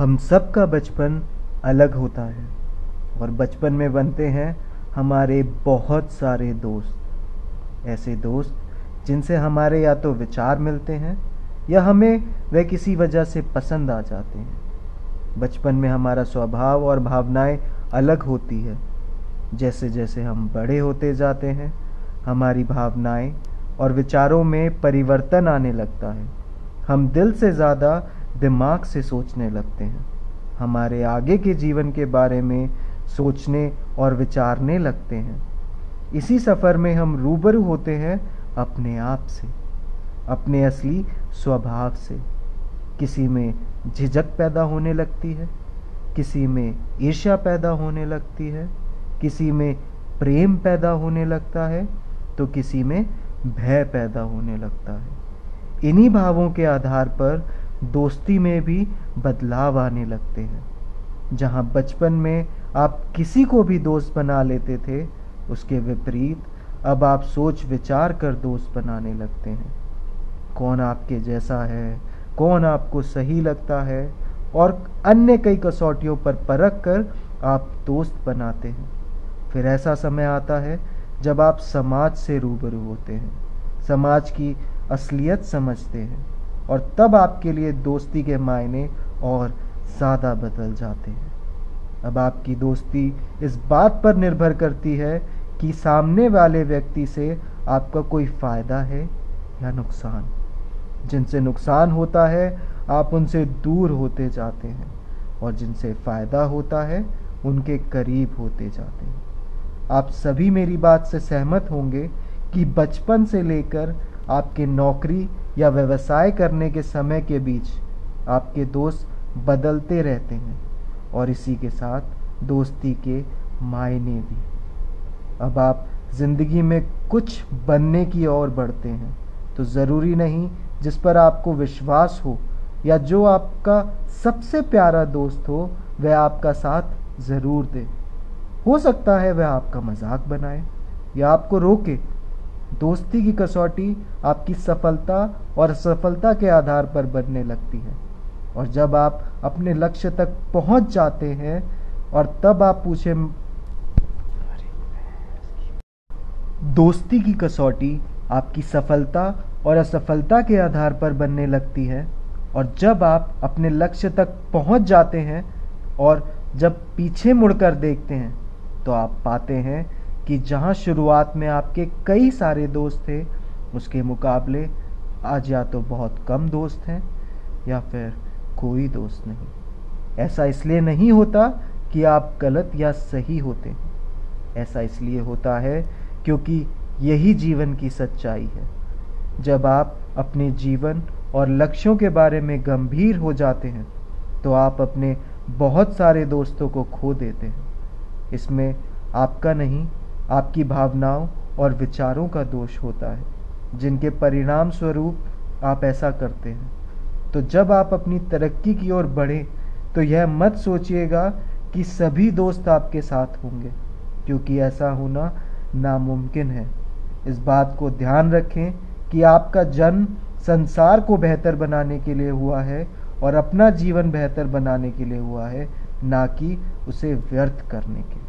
हम सब का बचपन अलग होता है और बचपन में बनते हैं हमारे बहुत सारे दोस्त। ऐसे दोस्त जिनसे हमारे या तो विचार मिलते हैं या हमें वह किसी वजह से पसंद आ जाते हैं। बचपन में हमारा स्वभाव और भावनाएँ अलग होती है। जैसे जैसे हम बड़े होते जाते हैं, हमारी भावनाएँ और विचारों में परिवर्तन आने लगता है। हम दिल से ज़्यादा दिमाग से सोचने लगते हैं। हमारे आगे के जीवन के बारे में सोचने और विचारने लगते हैं। इसी सफ़र में हम रूबरू होते हैं अपने आप से, अपने असली स्वभाव से। किसी में झिझक पैदा होने लगती है, किसी में ईर्ष्या पैदा होने लगती है, किसी में प्रेम पैदा होने लगता है तो किसी में भय पैदा होने लगता है। इन्हीं भावों के आधार पर दोस्ती में भी बदलाव आने लगते हैं। जहाँ बचपन में आप किसी को भी दोस्त बना लेते थे, उसके विपरीत अब आप सोच विचार कर दोस्त बनाने लगते हैं। कौन आपके जैसा है, कौन आपको सही लगता है, और अन्य कई कसौटियों पर परख कर आप दोस्त बनाते हैं। फिर ऐसा समय आता है जब आप समाज से रूबरू होते हैं, समाज की असलियत समझते हैं। और तब आपके लिए दोस्ती के मायने और ज़्यादा बदल जाते हैं। अब आपकी दोस्ती इस बात पर निर्भर करती है कि सामने वाले व्यक्ति से आपका कोई फ़ायदा है या नुकसान। जिनसे नुकसान होता है, आप उनसे दूर होते जाते हैं और जिनसे फ़ायदा होता है, उनके करीब होते जाते हैं। आप सभी मेरी बात से सहमत होंगे कि बचपन से लेकर आपके नौकरी या व्यवसाय करने के समय के बीच आपके दोस्त बदलते रहते हैं और इसी के साथ दोस्ती के मायने भी। अब आप ज़िंदगी में कुछ बनने की ओर बढ़ते हैं तो ज़रूरी नहीं जिस पर आपको विश्वास हो या जो आपका सबसे प्यारा दोस्त हो, वह आपका साथ ज़रूर दे। हो सकता है वह आपका मज़ाक बनाए या आपको रोके दोस्ती की कसौटी आपकी सफलता और असफलता के आधार पर बनने लगती है। और जब आप अपने लक्ष्य तक पहुँच जाते हैं और तब आप पूछे, दोस्ती की कसौटी आपकी सफलता और असफलता के आधार पर बनने लगती है। और जब आप अपने लक्ष्य तक पहुँच जाते हैं और जब पीछे मुड़कर देखते हैं तो आप पाते हैं कि जहाँ शुरुआत में आपके कई सारे दोस्त थे, उसके मुकाबले आज या तो बहुत कम दोस्त हैं या फिर कोई दोस्त नहीं। ऐसा इसलिए नहीं होता कि आप गलत या सही होते हैं। ऐसा इसलिए होता है क्योंकि यही जीवन की सच्चाई है। जब आप अपने जीवन और लक्ष्यों के बारे में गंभीर हो जाते हैं तो आप अपने बहुत सारे दोस्तों को खो देते हैं। इसमें आपका नहीं आपकी भावनाओं और विचारों का दोष होता है, जिनके परिणाम स्वरूप आप ऐसा करते हैं। तो जब आप अपनी तरक्की की ओर बढ़ें तो यह मत सोचिएगा कि सभी दोस्त आपके साथ होंगे, क्योंकि ऐसा होना नामुमकिन है। इस बात को ध्यान रखें कि आपका जन्म संसार को बेहतर बनाने के लिए हुआ है और अपना जीवन बेहतर बनाने के लिए हुआ है, ना कि उसे व्यर्थ करने के